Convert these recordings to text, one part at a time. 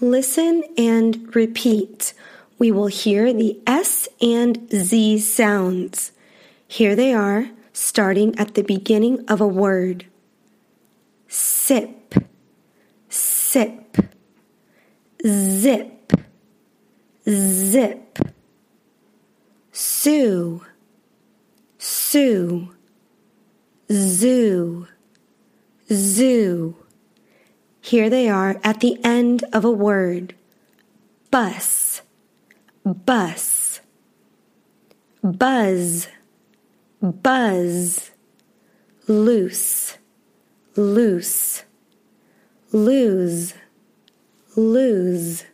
Listen and repeat. We will hear the S and Z sounds. Here they are, starting at the beginning of a word. Sip, sip, zip, zip, sue, sue, zoo, zoo. Here they are at the end of a word bus, bus, buzz, buzz, loose, loose, lose, lose.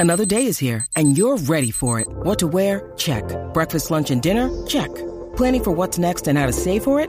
Another day is here, and you're ready for it. What to wear? Check. Breakfast, lunch, and dinner? Check. Planning for what's next and how to save for it?